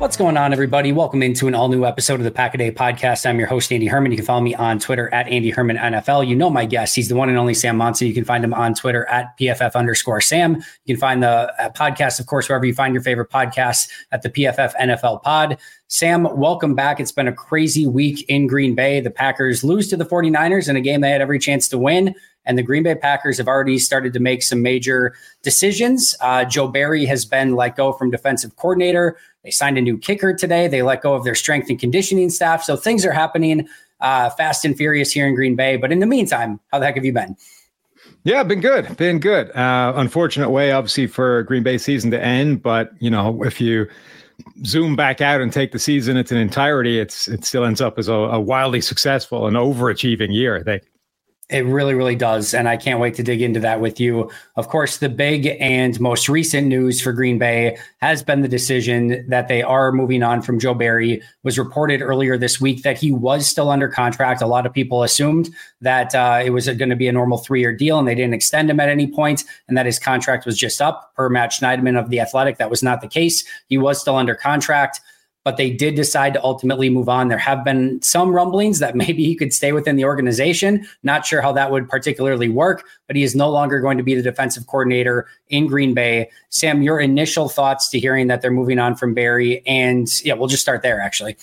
What's going on, everybody? Welcome into an all new episode of the Pack a Day podcast. I'm your host, Andy Herman. You can follow me on Twitter at Andy Herman NFL. You know my guest. He's the one and only Sam Monson. You can find him on Twitter at PFF underscore Sam. You can find the uh, podcast, of course, wherever you find your favorite podcasts at the PFF NFL pod. Sam, welcome back. It's been a crazy week in Green Bay. The Packers lose to the 49ers in a game they had every chance to win. And the Green Bay Packers have already started to make some major decisions. Uh, Joe Barry has been let go from defensive coordinator. They signed a new kicker today. They let go of their strength and conditioning staff. So things are happening uh, fast and furious here in Green Bay. But in the meantime, how the heck have you been? Yeah, been good. Been good. Uh, unfortunate way, obviously, for Green Bay season to end. But you know, if you zoom back out and take the season its an entirety, it's it still ends up as a, a wildly successful and overachieving year. Think. It really, really does. And I can't wait to dig into that with you. Of course, the big and most recent news for Green Bay has been the decision that they are moving on from Joe Barry. was reported earlier this week that he was still under contract. A lot of people assumed that uh, it was going to be a normal three year deal and they didn't extend him at any point and that his contract was just up per Matt Schneidman of The Athletic. That was not the case. He was still under contract but they did decide to ultimately move on. There have been some rumblings that maybe he could stay within the organization. Not sure how that would particularly work, but he is no longer going to be the defensive coordinator in Green Bay. Sam, your initial thoughts to hearing that they're moving on from Barry, and yeah, we'll just start there actually.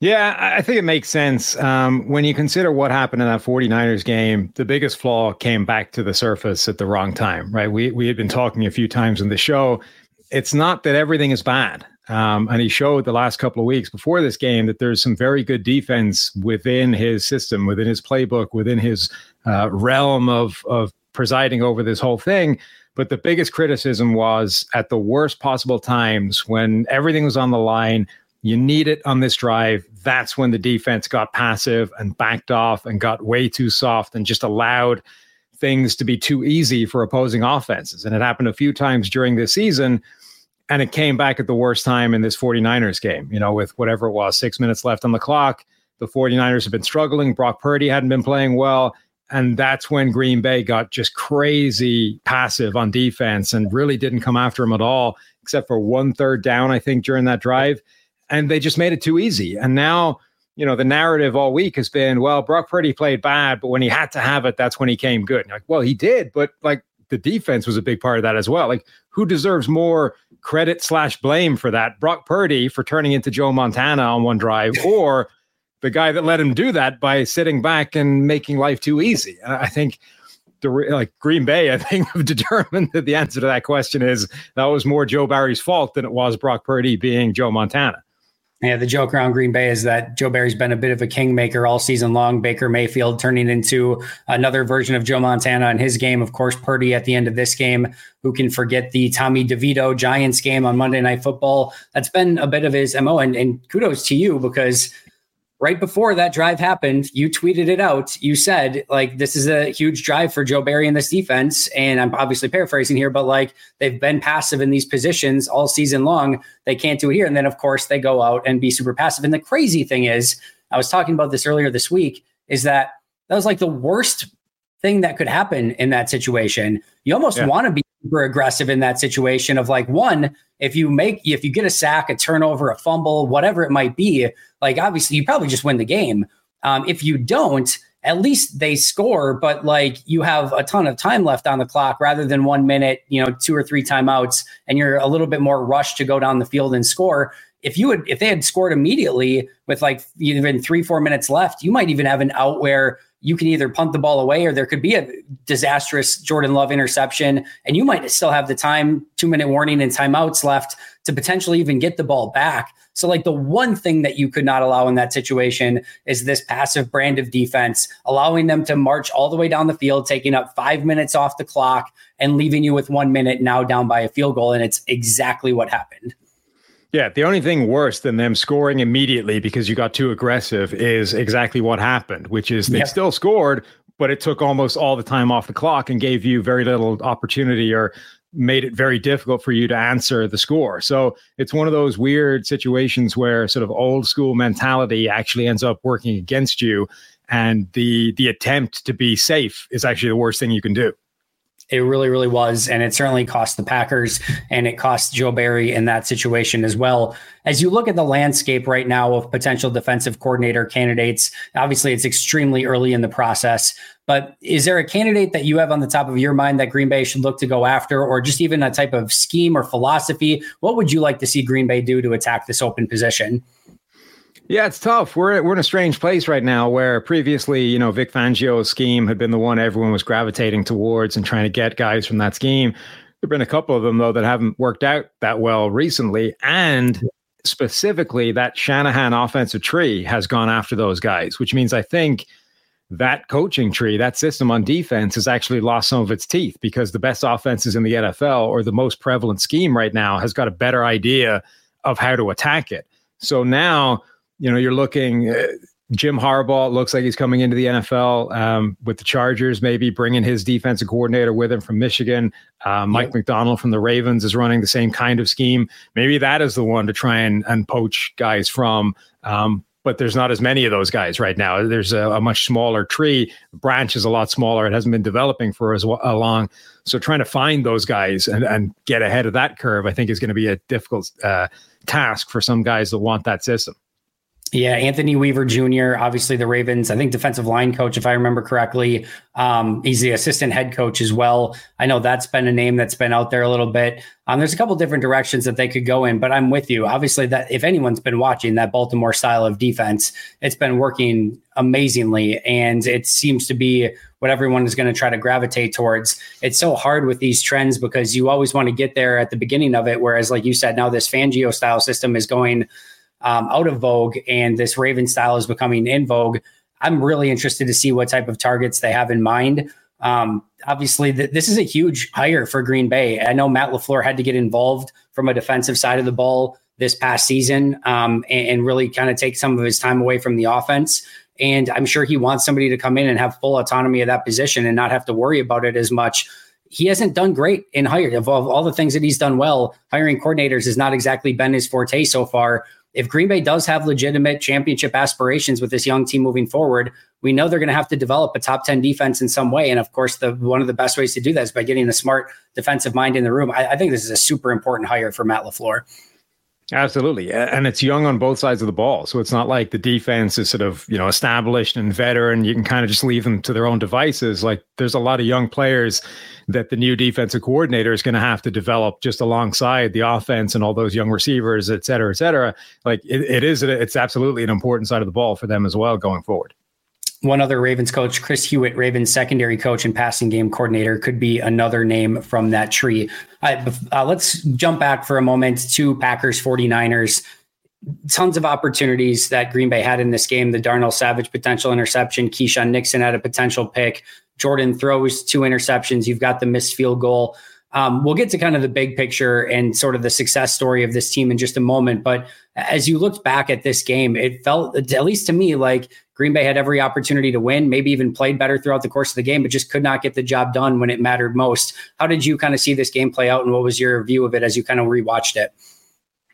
Yeah, I think it makes sense. Um, when you consider what happened in that 49ers game, the biggest flaw came back to the surface at the wrong time, right? We, we had been talking a few times in the show. It's not that everything is bad. Um, and he showed the last couple of weeks before this game that there's some very good defense within his system, within his playbook, within his uh, realm of of presiding over this whole thing. But the biggest criticism was at the worst possible times when everything was on the line. You need it on this drive. That's when the defense got passive and backed off and got way too soft and just allowed things to be too easy for opposing offenses. And it happened a few times during this season and it came back at the worst time in this 49ers game, you know, with whatever it was, six minutes left on the clock. The 49ers have been struggling. Brock Purdy hadn't been playing well. And that's when Green Bay got just crazy passive on defense and really didn't come after him at all, except for one third down, I think, during that drive. And they just made it too easy. And now, you know, the narrative all week has been, well, Brock Purdy played bad, but when he had to have it, that's when he came good. like, well, he did, but like the defense was a big part of that as well. Like, who deserves more credit slash blame for that? Brock Purdy for turning into Joe Montana on one drive, or the guy that let him do that by sitting back and making life too easy. I think the like Green Bay, I think, have determined that the answer to that question is that was more Joe Barry's fault than it was Brock Purdy being Joe Montana. Yeah, the joke around Green Bay is that Joe Barry's been a bit of a kingmaker all season long. Baker Mayfield turning into another version of Joe Montana in his game. Of course, Purdy at the end of this game. Who can forget the Tommy DeVito Giants game on Monday Night Football? That's been a bit of his MO. And, and kudos to you because right before that drive happened, you tweeted it out. You said, like, this is a huge drive for Joe Barry and this defense. And I'm obviously paraphrasing here, but like, they've been passive in these positions all season long. They can't do it here. And then, of course, they go out and be super passive. And the crazy thing is, I was talking about this earlier this week, is that that was like the worst thing that could happen in that situation. You almost yeah. want to be super aggressive in that situation of like, one, if you make if you get a sack, a turnover, a fumble, whatever it might be, like obviously you probably just win the game. Um, if you don't, at least they score, but like you have a ton of time left on the clock rather than one minute, you know, two or three timeouts, and you're a little bit more rushed to go down the field and score. If you would, if they had scored immediately with like even three, four minutes left, you might even have an out where you can either punt the ball away or there could be a disastrous Jordan Love interception, and you might still have the time, two minute warning and timeouts left to potentially even get the ball back. So, like the one thing that you could not allow in that situation is this passive brand of defense, allowing them to march all the way down the field, taking up five minutes off the clock and leaving you with one minute now down by a field goal. And it's exactly what happened. Yeah, the only thing worse than them scoring immediately because you got too aggressive is exactly what happened, which is they still scored, but it took almost all the time off the clock and gave you very little opportunity or made it very difficult for you to answer the score. So it's one of those weird situations where sort of old school mentality actually ends up working against you and the the attempt to be safe is actually the worst thing you can do. It really, really was. And it certainly cost the Packers and it cost Joe Barry in that situation as well. As you look at the landscape right now of potential defensive coordinator candidates, obviously it's extremely early in the process. But is there a candidate that you have on the top of your mind that Green Bay should look to go after, or just even a type of scheme or philosophy? What would you like to see Green Bay do to attack this open position? Yeah, it's tough. We're we're in a strange place right now where previously, you know, Vic Fangio's scheme had been the one everyone was gravitating towards and trying to get guys from that scheme. There've been a couple of them though that haven't worked out that well recently, and specifically that Shanahan offensive tree has gone after those guys, which means I think that coaching tree, that system on defense has actually lost some of its teeth because the best offenses in the NFL or the most prevalent scheme right now has got a better idea of how to attack it. So now you know, you're looking. Uh, Jim Harbaugh looks like he's coming into the NFL um, with the Chargers, maybe bringing his defensive coordinator with him from Michigan. Uh, Mike yep. Macdonald from the Ravens is running the same kind of scheme. Maybe that is the one to try and, and poach guys from. Um, but there's not as many of those guys right now. There's a, a, much smaller tree. The branch is a lot smaller. It hasn't been developing for as long. So trying to find those guys and, and get ahead of that curve, I think, is going to be a difficult uh, task for some guys that want that system. Yeah, Anthony Weaver Jr., obviously the Ravens, I think defensive line coach, if I remember correctly. Um, he's the assistant head coach as well. I know that's been a name that's been out there a little bit. Um, there's a couple different directions that they could go in, but I'm with you. Obviously, that if anyone's been watching that Baltimore style of defense, it's been working amazingly, and it seems to be what everyone is going to try to gravitate towards. It's so hard with these trends because you always want to get there at the beginning of it, whereas, like you said, now this Fangio style system is going um, out of vogue and this Raven style is becoming in vogue. I'm really interested to see what type of targets they have in mind. Um, obviously, th- this is a huge hire for Green Bay. I know Matt LaFleur had to get involved from a defensive side of the ball this past season um, and, and really kind of take some of his time away from the offense. And I'm sure he wants somebody to come in and have full autonomy of that position and not have to worry about it as much. He hasn't done great in hiring. Of all, all the things that he's done well, hiring coordinators has not exactly been his forte so far if Green Bay does have legitimate championship aspirations with this young team moving forward, we know they're going to have to develop a top 10 defense in some way. And of course, the one of the best ways to do that is by getting a smart defensive mind in the room. I, I think this is a super important hire for Matt LaFleur. Absolutely. And it's young on both sides of the ball. So it's not like the defense is sort of, you know, established and veteran. You can kind of just leave them to their own devices. Like there's a lot of young players that the new defensive coordinator is going to have to develop just alongside the offense and all those young receivers, et cetera, et cetera. Like it, it is, it's absolutely an important side of the ball for them as well going forward one other Ravens coach, Chris Hewitt, Ravens secondary coach and passing game coordinator, could be another name from that tree. Uh, uh, let's jump back for a moment to Packers 49ers. Tons of opportunities that Green Bay had in this game. The Darnell Savage potential interception, Keisean Nixon had a potential pick. Jordan throws two interceptions. You've got the missed field goal. Um, we'll get to kind of the big picture and sort of the success story of this team in just a moment. But as you looked back at this game, it felt, at least to me, like Green Bay had every opportunity to win, maybe even played better throughout the course of the game, but just could not get the job done when it mattered most. How did you kind of see this game play out, and what was your view of it as you kind of rewatched it?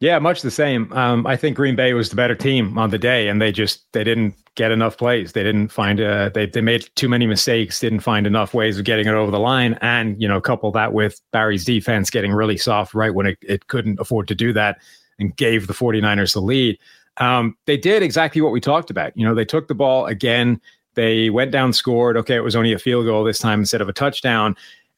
Yeah, much the same. Um, I think Green Bay was the better team on the day, and they just they didn't get enough plays. They didn't find uh, they they made too many mistakes. Didn't find enough ways of getting it over the line, and you know, couple that with Barry's defense getting really soft right when it, it couldn't afford to do that, and gave the 49ers the lead. Um, they did exactly what we talked about. You know, they took the ball again. They went down, scored. Okay, it was only a field goal this time instead of a touchdown.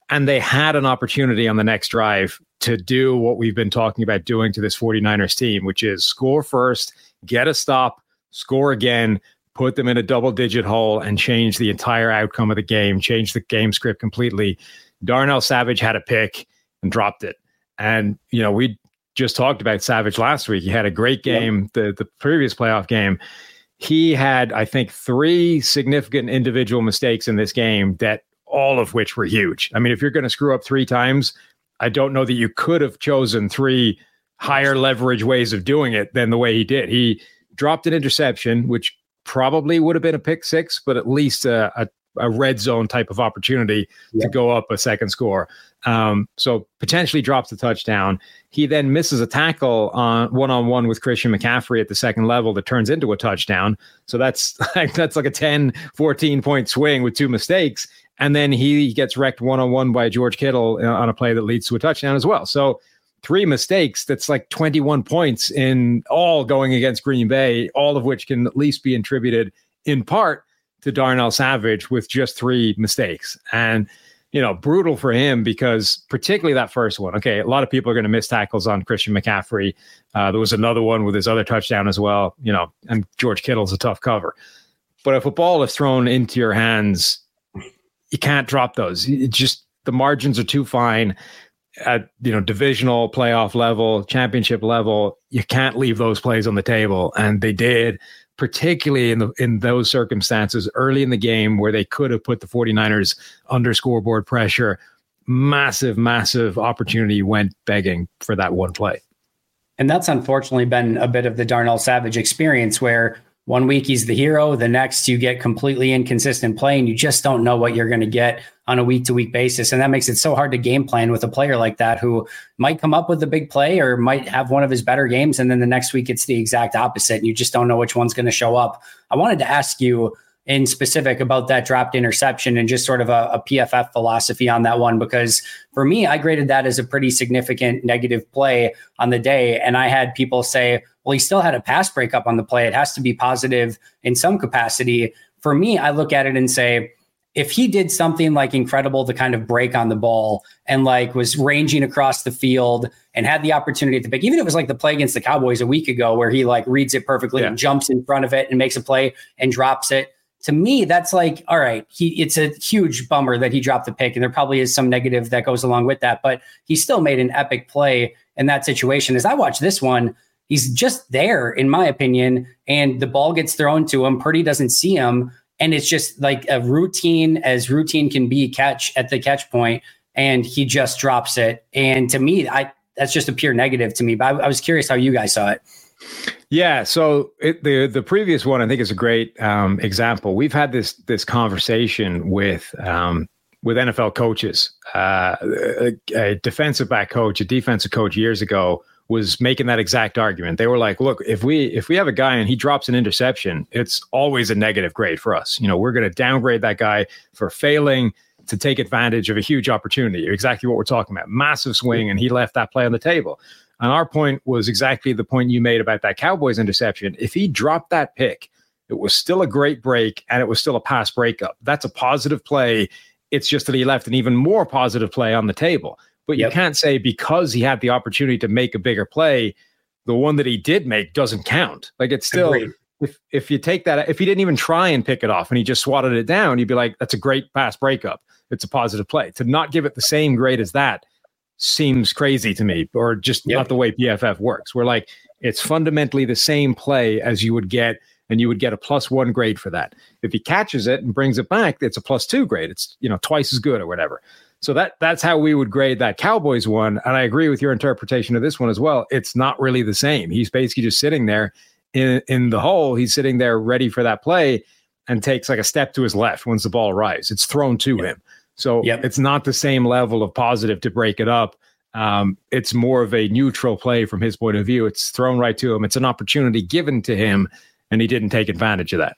And they had an opportunity on the next drive to do what we've been talking about doing to this 49ers team, which is score first, get a stop, score again, put them in a double digit hole, and change the entire outcome of the game, change the game script completely. Darnell Savage had a pick and dropped it. And, you know, we just talked about Savage last week. He had a great game, the, the previous playoff game. He had, I think, three significant individual mistakes in this game that all of which were huge. I mean, if you're going to screw up three times, I don't know that you could have chosen three higher leverage ways of doing it than the way he did. He dropped an interception, which probably would have been a pick six, but at least a, a, a red zone type of opportunity yeah. to go up a second score. Um, so potentially drops the touchdown. He then misses a tackle on one on one with Christian McCaffrey at the second level that turns into a touchdown. So that's that's like a 10, 14 point swing with two mistakes. And then he gets wrecked one on one by George Kittle uh, on a play that leads to a touchdown as well. So three mistakes that's like 21 points in all going against Green Bay, all of which can at least be attributed in part to Darnell Savage with just three mistakes. And you know, brutal for him because particularly that first one. Okay, a lot of people are going to miss tackles on Christian McCaffrey. Uh, there was another one with his other touchdown as well. You know, and George Kittle's a tough cover. But if a ball is thrown into your hands, you can't drop those. It just the margins are too fine at you know divisional playoff level, championship level. You can't leave those plays on the table, and they did particularly in the in those circumstances early in the game where they could have put the 49ers under scoreboard pressure massive massive opportunity went begging for that one play. And that's unfortunately been a bit of the Darnell Savage experience where one week he's the hero, the next you get completely inconsistent play, and you just don't know what you're going to get on a week to week basis. And that makes it so hard to game plan with a player like that who might come up with a big play or might have one of his better games. And then the next week it's the exact opposite. And you just don't know which one's going to show up. I wanted to ask you in specific about that dropped interception and just sort of a, a, PFF philosophy on that one. Because for me, I graded that as a pretty significant negative play on the day. And I had people say, well, he still had a pass breakup on the play. It has to be positive in some capacity. For me, I look at it and say, if he did something like incredible to kind of break on the ball and like was ranging across the field and had the opportunity to pick, even if it was like the play against the Cowboys a week ago where he like reads it perfectly yeah. and jumps in front of it and makes a play and drops it. To me, that's like, all right, he it's a huge bummer that he dropped the pick, and there probably is some negative that goes along with that, but he still made an epic play in that situation. As I watch this one, he's just there, in my opinion, and the ball gets thrown to him. Purdy doesn't see him and it's just like a routine as routine can be catch at the catch point and he just drops it. And to me i that's just a pure negative to me but i, I was curious how you guys saw it. Yeah so it, the the previous one i think is a great um, example. We've had this this conversation with um, with nfl coaches. Uh, a, a defensive back coach a defensive coach years ago was making that exact argument. They were like, look, if we if we have a guy and he drops an interception, it's always a negative grade for us. You know, we're going to downgrade that guy for failing to take advantage of a huge opportunity. Exactly what we're talking about. Massive swing and he left that play on the table. And our point was exactly the point you made about that Cowboys interception. If he dropped that pick, it was still a great break and it was still a pass breakup. That's a positive play. It's just that he left an even more positive play on the table. But yep. you can't say because he had the opportunity to make a bigger play, the one that he did make doesn't count. Like it's still Agreed. if if you take that if he didn't even try and pick it off and he just swatted it down, you'd be like, that's a great pass breakup. It's a positive play. To not give it the same grade as that seems crazy to me, or just yep. not the way PFF works. We're like, it's fundamentally the same play as you would get, and you would get a plus one grade for that. If he catches it and brings it back, it's a plus two grade. It's you know twice as good or whatever. So that that's how we would grade that Cowboys one. And I agree with your interpretation of this one as well. It's not really the same. He's basically just sitting there in in the hole. He's sitting there ready for that play and takes like a step to his left once the ball arrives. It's thrown to him. So yep. it's not the same level of positive to break it up. Um, it's more of a neutral play from his point of view. It's thrown right to him. It's an opportunity given to him, and he didn't take advantage of that.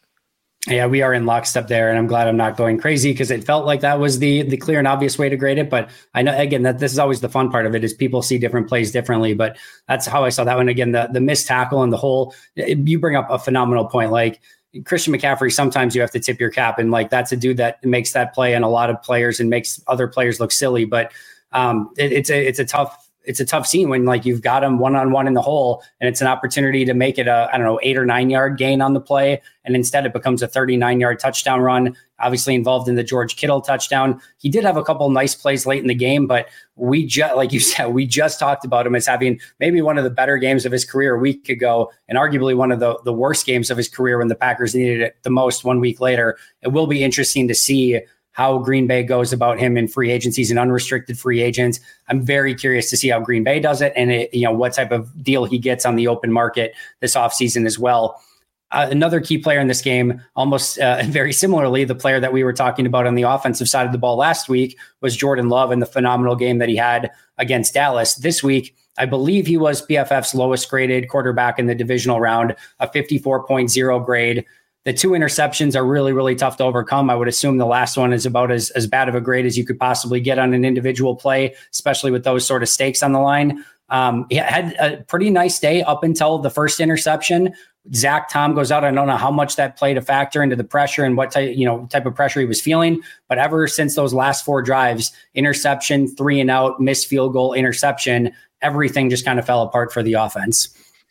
Yeah, we are in lockstep there, and I'm glad I'm not going crazy because it felt like that was the the clear and obvious way to grade it. But I know again that this is always the fun part of it is people see different plays differently. But that's how I saw that one. Again, the the missed tackle and the whole. You bring up a phenomenal point. Like Christian McCaffrey, sometimes you have to tip your cap, and like that's a dude that makes that play and a lot of players and makes other players look silly. But um, it, it's a it's a tough it's a tough scene when like you've got him one on one in the hole and it's an opportunity to make it a I don't know eight or nine yard gain on the play. And instead it becomes a 39 yard touchdown run obviously involved in the George Kittle touchdown. He did have a couple nice plays late in the game but we just like you said we just talked about him as having maybe one of the better games of his career a week ago and arguably one of the the worst games of his career when the Packers needed it the most one week later. It will be interesting to see how Green Bay goes about him in free agencies and unrestricted free agents. I'm very curious to see how Green Bay does it and it, you know what type of deal he gets on the open market this offseason as well. Uh, another key player in this game, almost uh, very similarly, the player that we were talking about on the offensive side of the ball last week was Jordan Love and the phenomenal game that he had against Dallas. This week, I believe he was PFF's lowest graded quarterback in the divisional round, a 54.0 grade. The two interceptions are really, really tough to overcome. I would assume the last one is about as, as bad of a grade as you could possibly get on an individual play, especially with those sort of stakes on the line. Um, he had a pretty nice day up until the first interception. Zach Tom goes out. I don't know how much that played a factor into the pressure and what type, you know, type of pressure he was feeling. But ever since those last four drives, interception, three and out, missed field goal, interception, everything just kind of fell apart for the offense.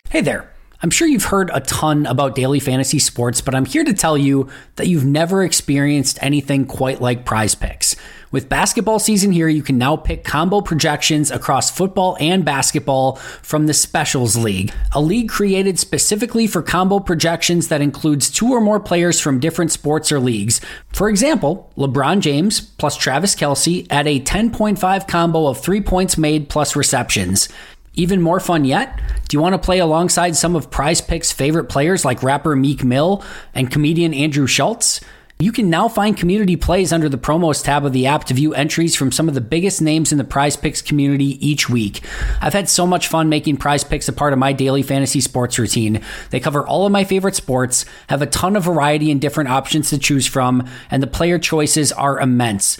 Hey there. I'm sure you've heard a ton about daily fantasy sports, but I'm here to tell you that you've never experienced anything quite like prize picks. With basketball season here, you can now pick combo projections across football and basketball from the Specials League, a league created specifically for combo projections that includes two or more players from different sports or leagues. For example, LeBron James plus Travis Kelce at a 10.5 combo of three points made plus receptions. Even more fun yet? Do you want to play alongside some of Prize Picks' favorite players like rapper Meek Mill and comedian Andrew Schulz? You can now find community plays under the promos tab of the app to view entries from some of the biggest names in the prize picks community each week. I've had so much fun making prize picks a part of my daily fantasy sports routine. They cover all of my favorite sports, have a ton of variety and different options to choose from, and the player choices are immense.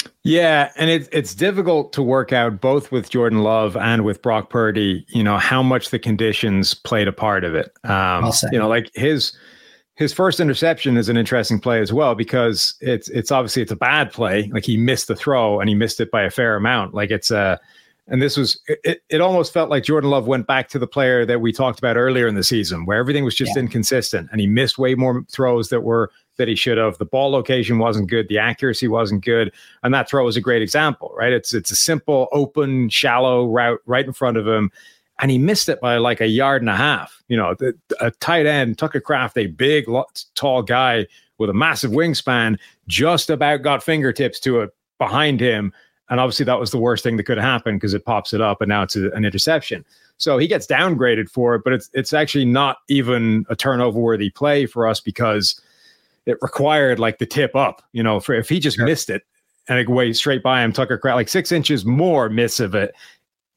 Yeah, and it, it's difficult to work out both with Jordan Love and with Brock Purdy, you know, how much the conditions played a part of it. Um, you know, like his his first interception is an interesting play as well because it's it's obviously it's a bad play. Like he missed the throw and he missed it by a fair amount. Like it's a and this was it, it almost felt like Jordan Love went back to the player that we talked about earlier in the season where everything was just yeah. inconsistent and he missed way more throws that were that he should have. The ball location wasn't good, the accuracy wasn't good, and that throw was a great example, right? It's it's a simple, open, shallow route right in front of him, and he missed it by like a yard and a half. You know, the, a tight end, Tucker Kraft, a big, tall guy with a massive wingspan, just about got fingertips to it behind him and obviously, that was the worst thing that could happen because it pops it up, and now it's a, an interception. So he gets downgraded for it, but it's it's actually not even a turnover worthy play for us because it required like the tip up. You know, for if he just sure. missed it and it went straight by him, Tucker like six inches more miss of it.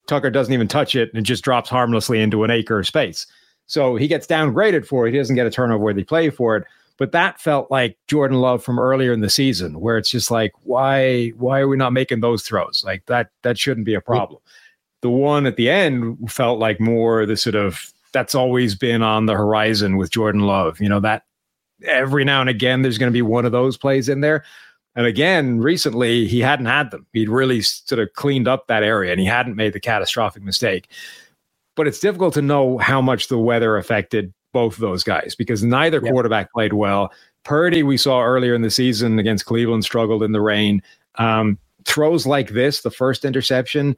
Tucker doesn't even touch it and just drops harmlessly into an acre of space. So he gets downgraded for it. He doesn't get a turnover worthy play for it. But that felt like Jordan Love from earlier in the season, where it's just like, why, why are we not making those throws? Like that, that shouldn't be a problem. The one at the end felt like more the sort of that's always been on the horizon with Jordan Love. You know, that every now and again there's going to be one of those plays in there. And again, recently he hadn't had them. He'd really sort of cleaned up that area and he hadn't made the catastrophic mistake. But it's difficult to know how much the weather affected both of those guys because neither yep. quarterback played well. Purdy, we saw earlier in the season against Cleveland, struggled in the rain. Um, throws like this, the first interception,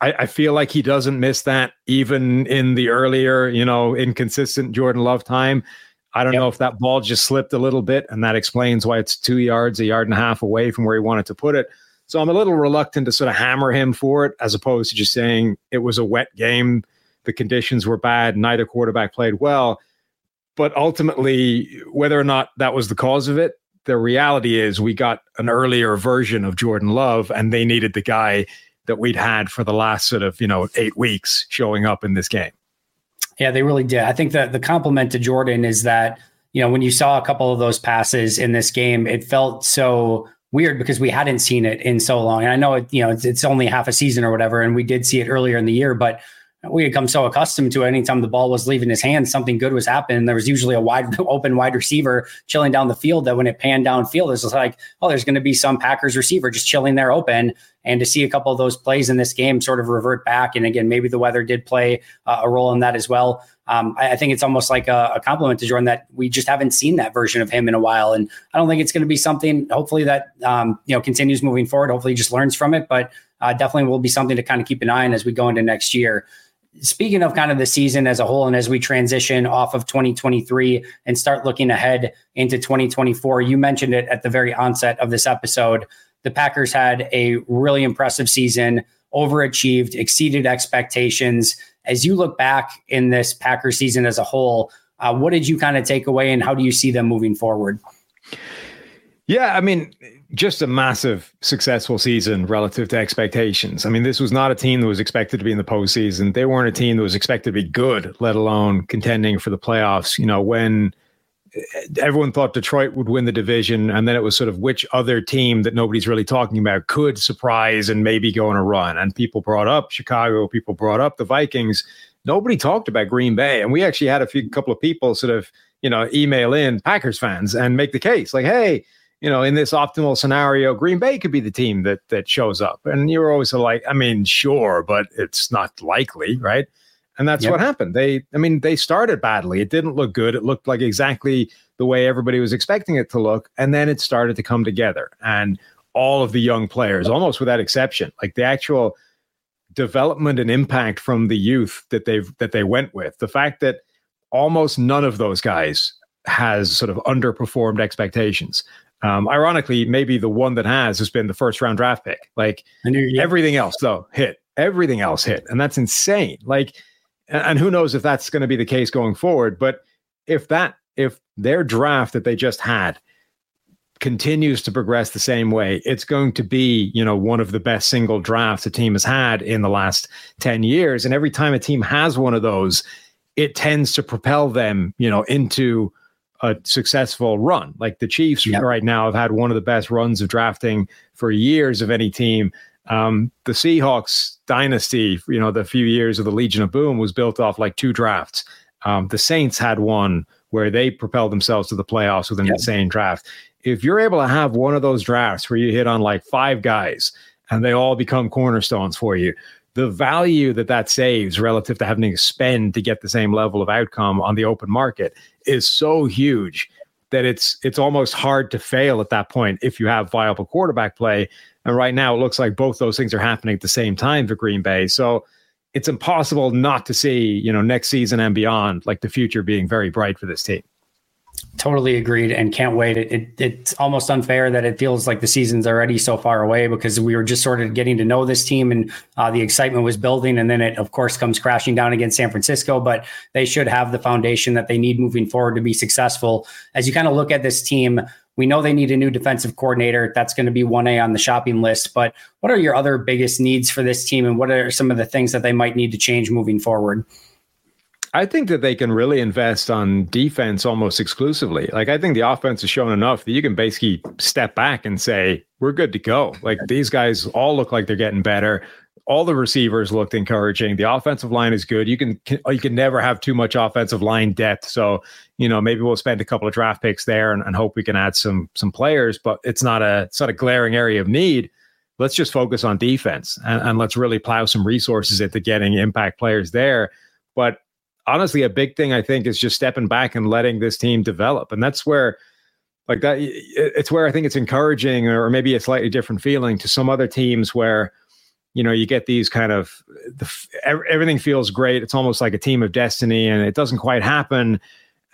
I, I, feel like he doesn't miss that even in the earlier, you know, inconsistent Jordan Love time. I don't yep. know if that ball just slipped a little bit, and that explains why it's two yards, a yard and a half away from where he wanted to put it. So I'm a little reluctant to sort of hammer him for it, as opposed to just saying it was a wet game the conditions were bad, neither quarterback played well. But ultimately, whether or not that was the cause of it, the reality is we got an earlier version of Jordan Love, and they needed the guy that we'd had for the last sort of, you know, eight weeks showing up in this game. Yeah, they really did. I think that the compliment to Jordan is that, you know, when you saw a couple of those passes in this game, it felt so weird because we hadn't seen it in so long. And I know it, you know, it's, it's only half a season or whatever, and we did see it earlier in the year, but we had come so accustomed to it. Anytime the ball was leaving his hands, something good was happening. There was usually a wide open wide receiver chilling down the field. That when it panned downfield, it was like, oh, there's going to be some Packers receiver just chilling there open. And to see a couple of those plays in this game sort of revert back, and again, maybe the weather did play uh, a role in that as well. Um, I, I, think it's almost like a, a, compliment to Jordan that we just haven't seen that version of him in a while, and I don't think it's going to be something. Hopefully, that um, you know continues moving forward. Hopefully, he just learns from it, but uh, definitely will be something to kind of keep an eye on as we go into next year speaking of kind of the season as a whole and as we transition off of 2023 and start looking ahead into 2024 you mentioned it at the very onset of this episode. The packers had a really impressive season overachieved exceeded expectations. As you look back in this packers season as a whole uh, what did you kind of take away and how do you see them moving forward? Yeah i mean just a massive successful season relative to expectations. I mean, this was not a team that was expected to be in the postseason. They weren't a team that was expected to be good, let alone contending for the playoffs. You know, when eh, everyone thought Detroit would win the division, and then it was sort of which other team that nobody's really talking about could surprise and maybe go on a run. And people brought up Chicago, people brought up the Vikings. nobody talked about Green Bay. And we actually had a few couple of people sort of, you know, email in Packers fans and make the case like, hey, you know, in this optimal scenario, Green Bay could be the team that that shows up. And you're always like, I mean, sure, but it's not likely, right? And that's yep. what happened. They, I mean, they started badly. It didn't look good. It looked like exactly the way everybody was expecting it to look. And then it started to come together. And all of the young players, almost without exception, like the actual development and impact from the youth that they've that they went with. The fact that almost none of those guys has sort of underperformed expectations. Um, ironically, maybe the one that has has been the first round draft pick. Like everything else, though, hit. Everything else hit, and that's insane. Like, and who knows if that's going to be the case going forward? But if that, if their draft that they just had continues to progress the same way, it's going to be, you know, one of the best single drafts a team has had in the last 10 years. And every time a team has one of those, it tends to propel them, you know, into a successful run. Like the Chiefs yep. right now have had one of the best runs of drafting for years of any team. Um, the Seahawks dynasty, you know, the few years of the Legion of Boom was built off like two drafts. Um, the Saints had one where they propelled themselves to the playoffs with an yep. insane draft if you're able to have one of those drafts where you hit on like five guys and they all become cornerstones for you, the value that that saves relative to having to spend to get the same level of outcome on the open market is so huge that it's it's almost hard to fail at that point if you have viable quarterback play. And right now, it looks like both those things are happening at the same time for Green Bay. So it's impossible not to see, you know, next season and beyond, like the future being very bright for this team. Totally agreed and can't wait. It, it, it's almost unfair that it feels like the season's already so far away because we were just sort of getting to know this team and uh, the excitement was building. And then it, of course, comes crashing down against San Francisco. But they should have the foundation that they need moving forward to be successful. As you kind of look at this team, we know they need a new defensive coordinator. That's going to be 1A on the shopping list. But what are your other biggest needs for this team and what are some of the things that they might need to change moving forward? I think that they can really invest on defense almost exclusively. Like I think the offense has shown enough that you can basically step back and say we're good to go. Like these guys all look like they're getting better. All the receivers looked encouraging. The offensive line is good. You can you can never have too much offensive line depth. So you know maybe we'll spend a couple of draft picks there and, and hope we can add some some players. But it's not a it's not a glaring area of need. Let's just focus on defense and, and let's really plow some resources into getting impact players there. But honestly, a big thing I think is just stepping back and letting this team develop. And that's where, like that, it's where I think it's encouraging, or maybe a slightly different feeling to some other teams where, you know, you get these kind of the, everything feels great. It's almost like a team of destiny, and it doesn't quite happen.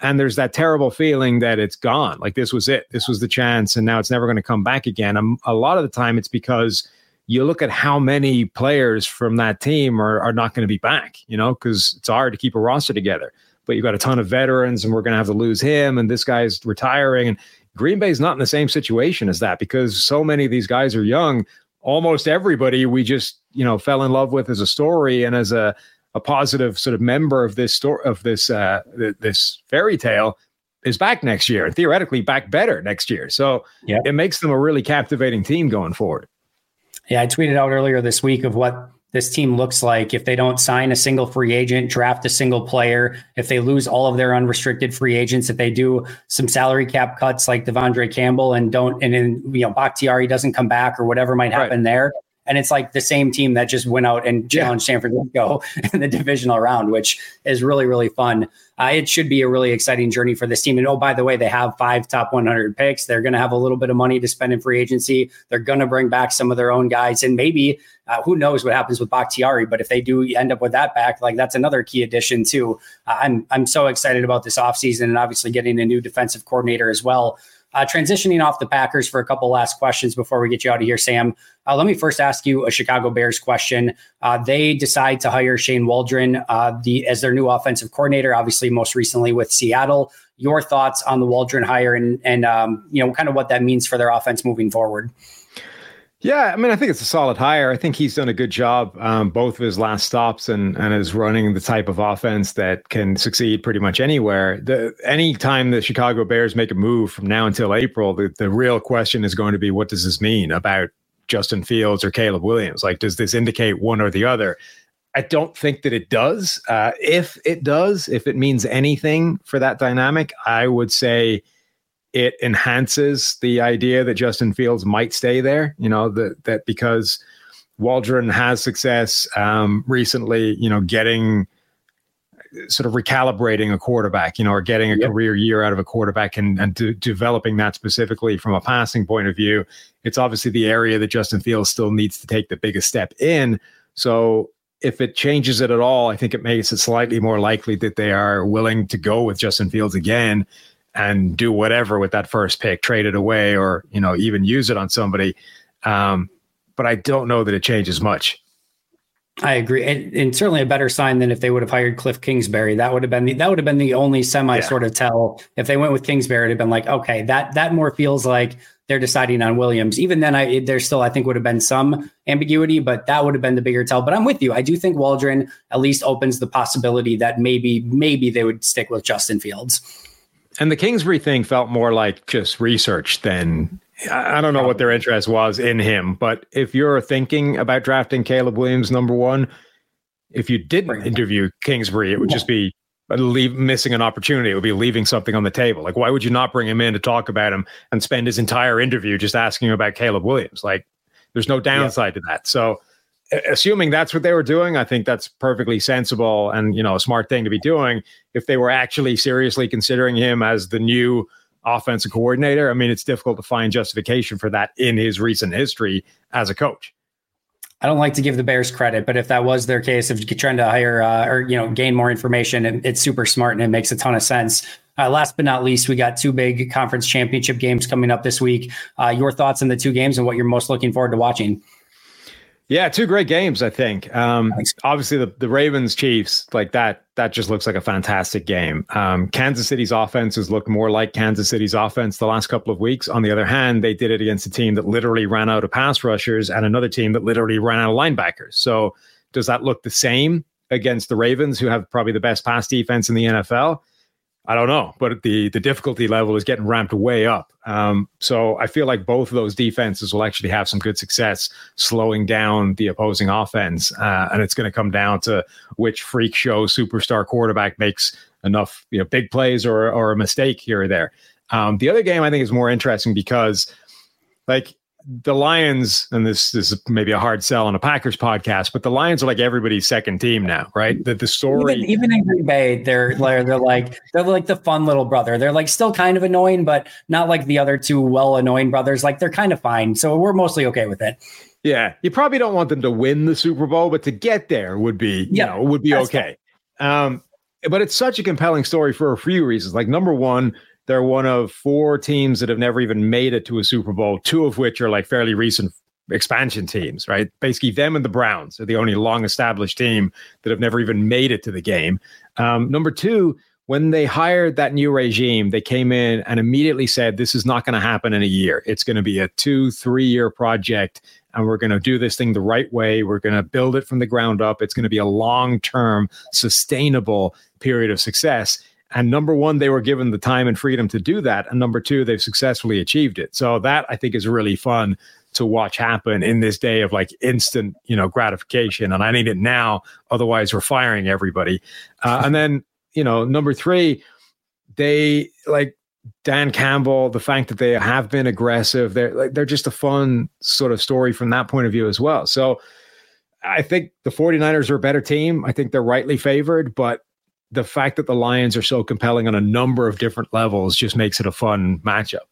And there's that terrible feeling that it's gone. Like this was it. This was the chance, and now it's never going to come back again. Um, a lot of the time, it's because you look at how many players from that team are, are not going to be back, you know, because it's hard to keep a roster together. But you've got a ton of veterans, and we're going to have to lose him, and this guy's retiring. And Green Bay's not in the same situation as that because so many of these guys are young. Almost everybody we just, you know, fell in love with as a story and as a, a positive sort of member of this story of this uh, this fairy tale is back next year and theoretically back better next year. So yeah. it makes them a really captivating team going forward. Yeah, I tweeted out earlier this week of what this team looks like if they don't sign a single free agent, draft a single player, if they lose all of their unrestricted free agents, if they do some salary cap cuts like De'Vondre Campbell and don't, and then, you know, Bakhtiari doesn't come back or whatever might happen right. there. And it's like the same team that just went out and challenged yeah. San Francisco in the divisional round, which is really, really fun. Uh, it should be a really exciting journey for this team. And oh, by the way, they have five top 100 picks. They're going to have a little bit of money to spend in free agency. They're going to bring back some of their own guys. And maybe uh, who knows what happens with Bakhtiari, but if they do end up with that back, like that's another key addition too. Uh, I'm I'm so excited about this offseason and obviously getting a new defensive coordinator as well. Uh, transitioning off the Packers for a couple last questions before we get you out of here, Sam. Uh, let me first ask you a Chicago Bears question. Uh, they decide to hire Shane Waldron uh, the, as their new offensive coordinator, obviously most recently with Seattle. Your thoughts on the Waldron hire and and um, you know kind of what that means for their offense moving forward? Yeah, I mean, I think it's a solid hire. I think he's done a good job, um, both of his last stops and and is running the type of offense that can succeed pretty much anywhere. The any time the Chicago Bears make a move from now until April, the, the real question is going to be what does this mean about Justin Fields or Caleb Williams? Like, does this indicate one or the other? I don't think that it does. Uh, if it does, if it means anything for that dynamic, I would say it enhances the idea that Justin Fields might stay there. You know that that because Waldron has success um, recently. You know, getting sort of recalibrating a quarterback, you know, or getting a yep. career year out of a quarterback and, and de- developing that specifically from a passing point of view. It's obviously the area that Justin Fields still needs to take the biggest step in. So if it changes it at all, I think it makes it slightly more likely that they are willing to go with Justin Fields again and do whatever with that first pick, trade it away, or you know even use it on somebody. Um, but I don't know that it changes much. I agree, and, and, certainly a better sign than if they would have hired Cliff Kingsbury. That would have been the, that would have been the only semi yeah. sort of tell. If they went with Kingsbury, it'd have been like, okay, that that more feels like they're deciding on Williams. Even then, I there still I think would have been some ambiguity, but that would have been the bigger tell. But I'm with you. I do think Waldron at least opens the possibility that maybe maybe they would stick with Justin Fields. And the Kingsbury thing felt more like just research than I don't know what their interest was in him. But if you're thinking about drafting Caleb Williams number one, if you didn't interview Kingsbury, it would just be leave missing an opportunity. It would be leaving something on the table. Like, why would you not bring him in to talk about him and spend his entire interview just asking him about Caleb Williams? Like, there's no downside yeah. to that. So, assuming that's what they were doing, I think that's perfectly sensible and you know a smart thing to be doing. If they were actually seriously considering him as the new offensive coordinator, I mean, it's difficult to find justification for that in his recent history as a coach. I don't like to give the Bears credit, but if that was their case of trying to hire uh, or you know gain more information, it, it's super smart and it makes a ton of sense. Uh, last but not least, we got two big conference championship games coming up this week. Uh, your thoughts on the two games and what you're most looking forward to watching? Yeah, two great games, I think. Um, obviously, the, the Ravens Chiefs, like that, that just looks like a fantastic game. Um, Kansas City's offense has looked more like Kansas City's offense the last couple of weeks. On the other hand, they did it against a team that literally ran out of pass rushers and another team that literally ran out of linebackers. So, does that look the same against the Ravens, who have probably the best pass defense in the NFL? I don't know, but the the difficulty level is getting ramped way up. Um, so I feel like both of those defenses will actually have some good success slowing down the opposing offense, uh, and it's going to come down to which freak show superstar quarterback makes enough you know big plays or or a mistake here or there. Um, the other game I think is more interesting because like the Lions, and this, this is maybe a hard sell on a Packers podcast, but the Lions are like everybody's second team now, right? That the story, even, even, in Green Bay, they're they're they're like they're like the fun little brother. They're like still kind of annoying, but not like the other two well annoying brothers. Like they're kind of fine, so we're mostly okay with it. Yeah, you probably don't want them to win the Super Bowl, but to get there would be, you know, would be okay. Um, but it's such a compelling story for a few reasons. Like number one they're one of four teams that have never even made it to a Super Bowl, two of which are like fairly recent expansion teams, right? Basically, them and the Browns are the only long established team that have never even made it to the game. Um, number two, when they hired that new regime, they came in and immediately said, This is not going to happen in a year. It's going to be a two, three year project, and we're going to do this thing the right way. We're going to build it from the ground up. It's going to be a long term, sustainable period of success. And number one, they were given the time and freedom to do that. And number two, they've successfully achieved it. So that I think is really fun to watch happen in this day of like instant, you know, gratification. And I need it now. Otherwise, we're firing everybody. Uh, and then, you know, number three, they like Dan Campbell, the fact that they have been aggressive, they're like they're just a fun sort of story from that point of view as well. So I think the 49ers are a better team. I think they're rightly favored, but the fact that the Lions are so compelling on a number of different levels just makes it a fun matchup.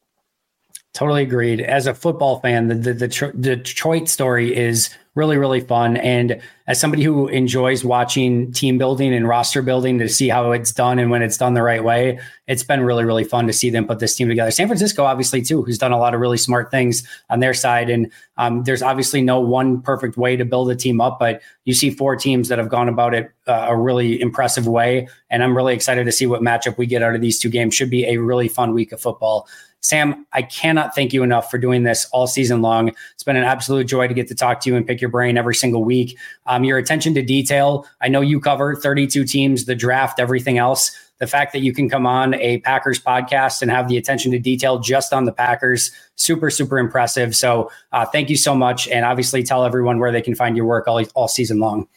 Totally agreed. As a football fan, the, the, the, Detroit story is really, really fun. And as somebody who enjoys watching team building and roster building to see how it's done and when it's done the right way, it's been really, really fun to see them put this team together. San Francisco, obviously, too, who's done a lot of really smart things on their side. And um, there's obviously no one perfect way to build a team up, but you see four teams that have gone about it uh, a really impressive way. And I'm really excited to see what matchup we get out of these two games. Should be a really fun week of football. Sam, I cannot thank you enough for doing this all season long. It's been an absolute joy to get to talk to you and pick your brain every single week. Um, your attention to detail. I know you cover 32 teams, the draft, everything else. The fact that you can come on a Packers podcast and have the attention to detail just on the Packers, super, super impressive. So uh, thank you so much. And obviously, tell everyone where they can find your work all, all season long.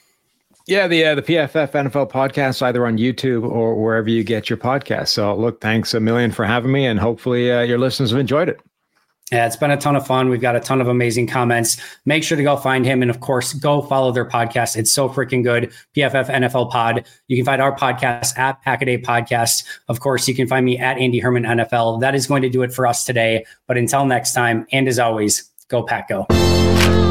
Yeah, the uh, the PFF NFL podcast either on YouTube or wherever you get your podcast. So, look, thanks a million for having me, and hopefully uh, your listeners have enjoyed it. Yeah, it's been a ton of fun. We've got a ton of amazing comments. Make sure to go find him. And of course, go follow their podcast. It's so freaking good. PFF NFL Pod. You can find our podcast at Packaday Podcast. Of course, you can find me at Andy Herman NFL. That is going to do it for us today. But until next time, and as always, go Pack Go.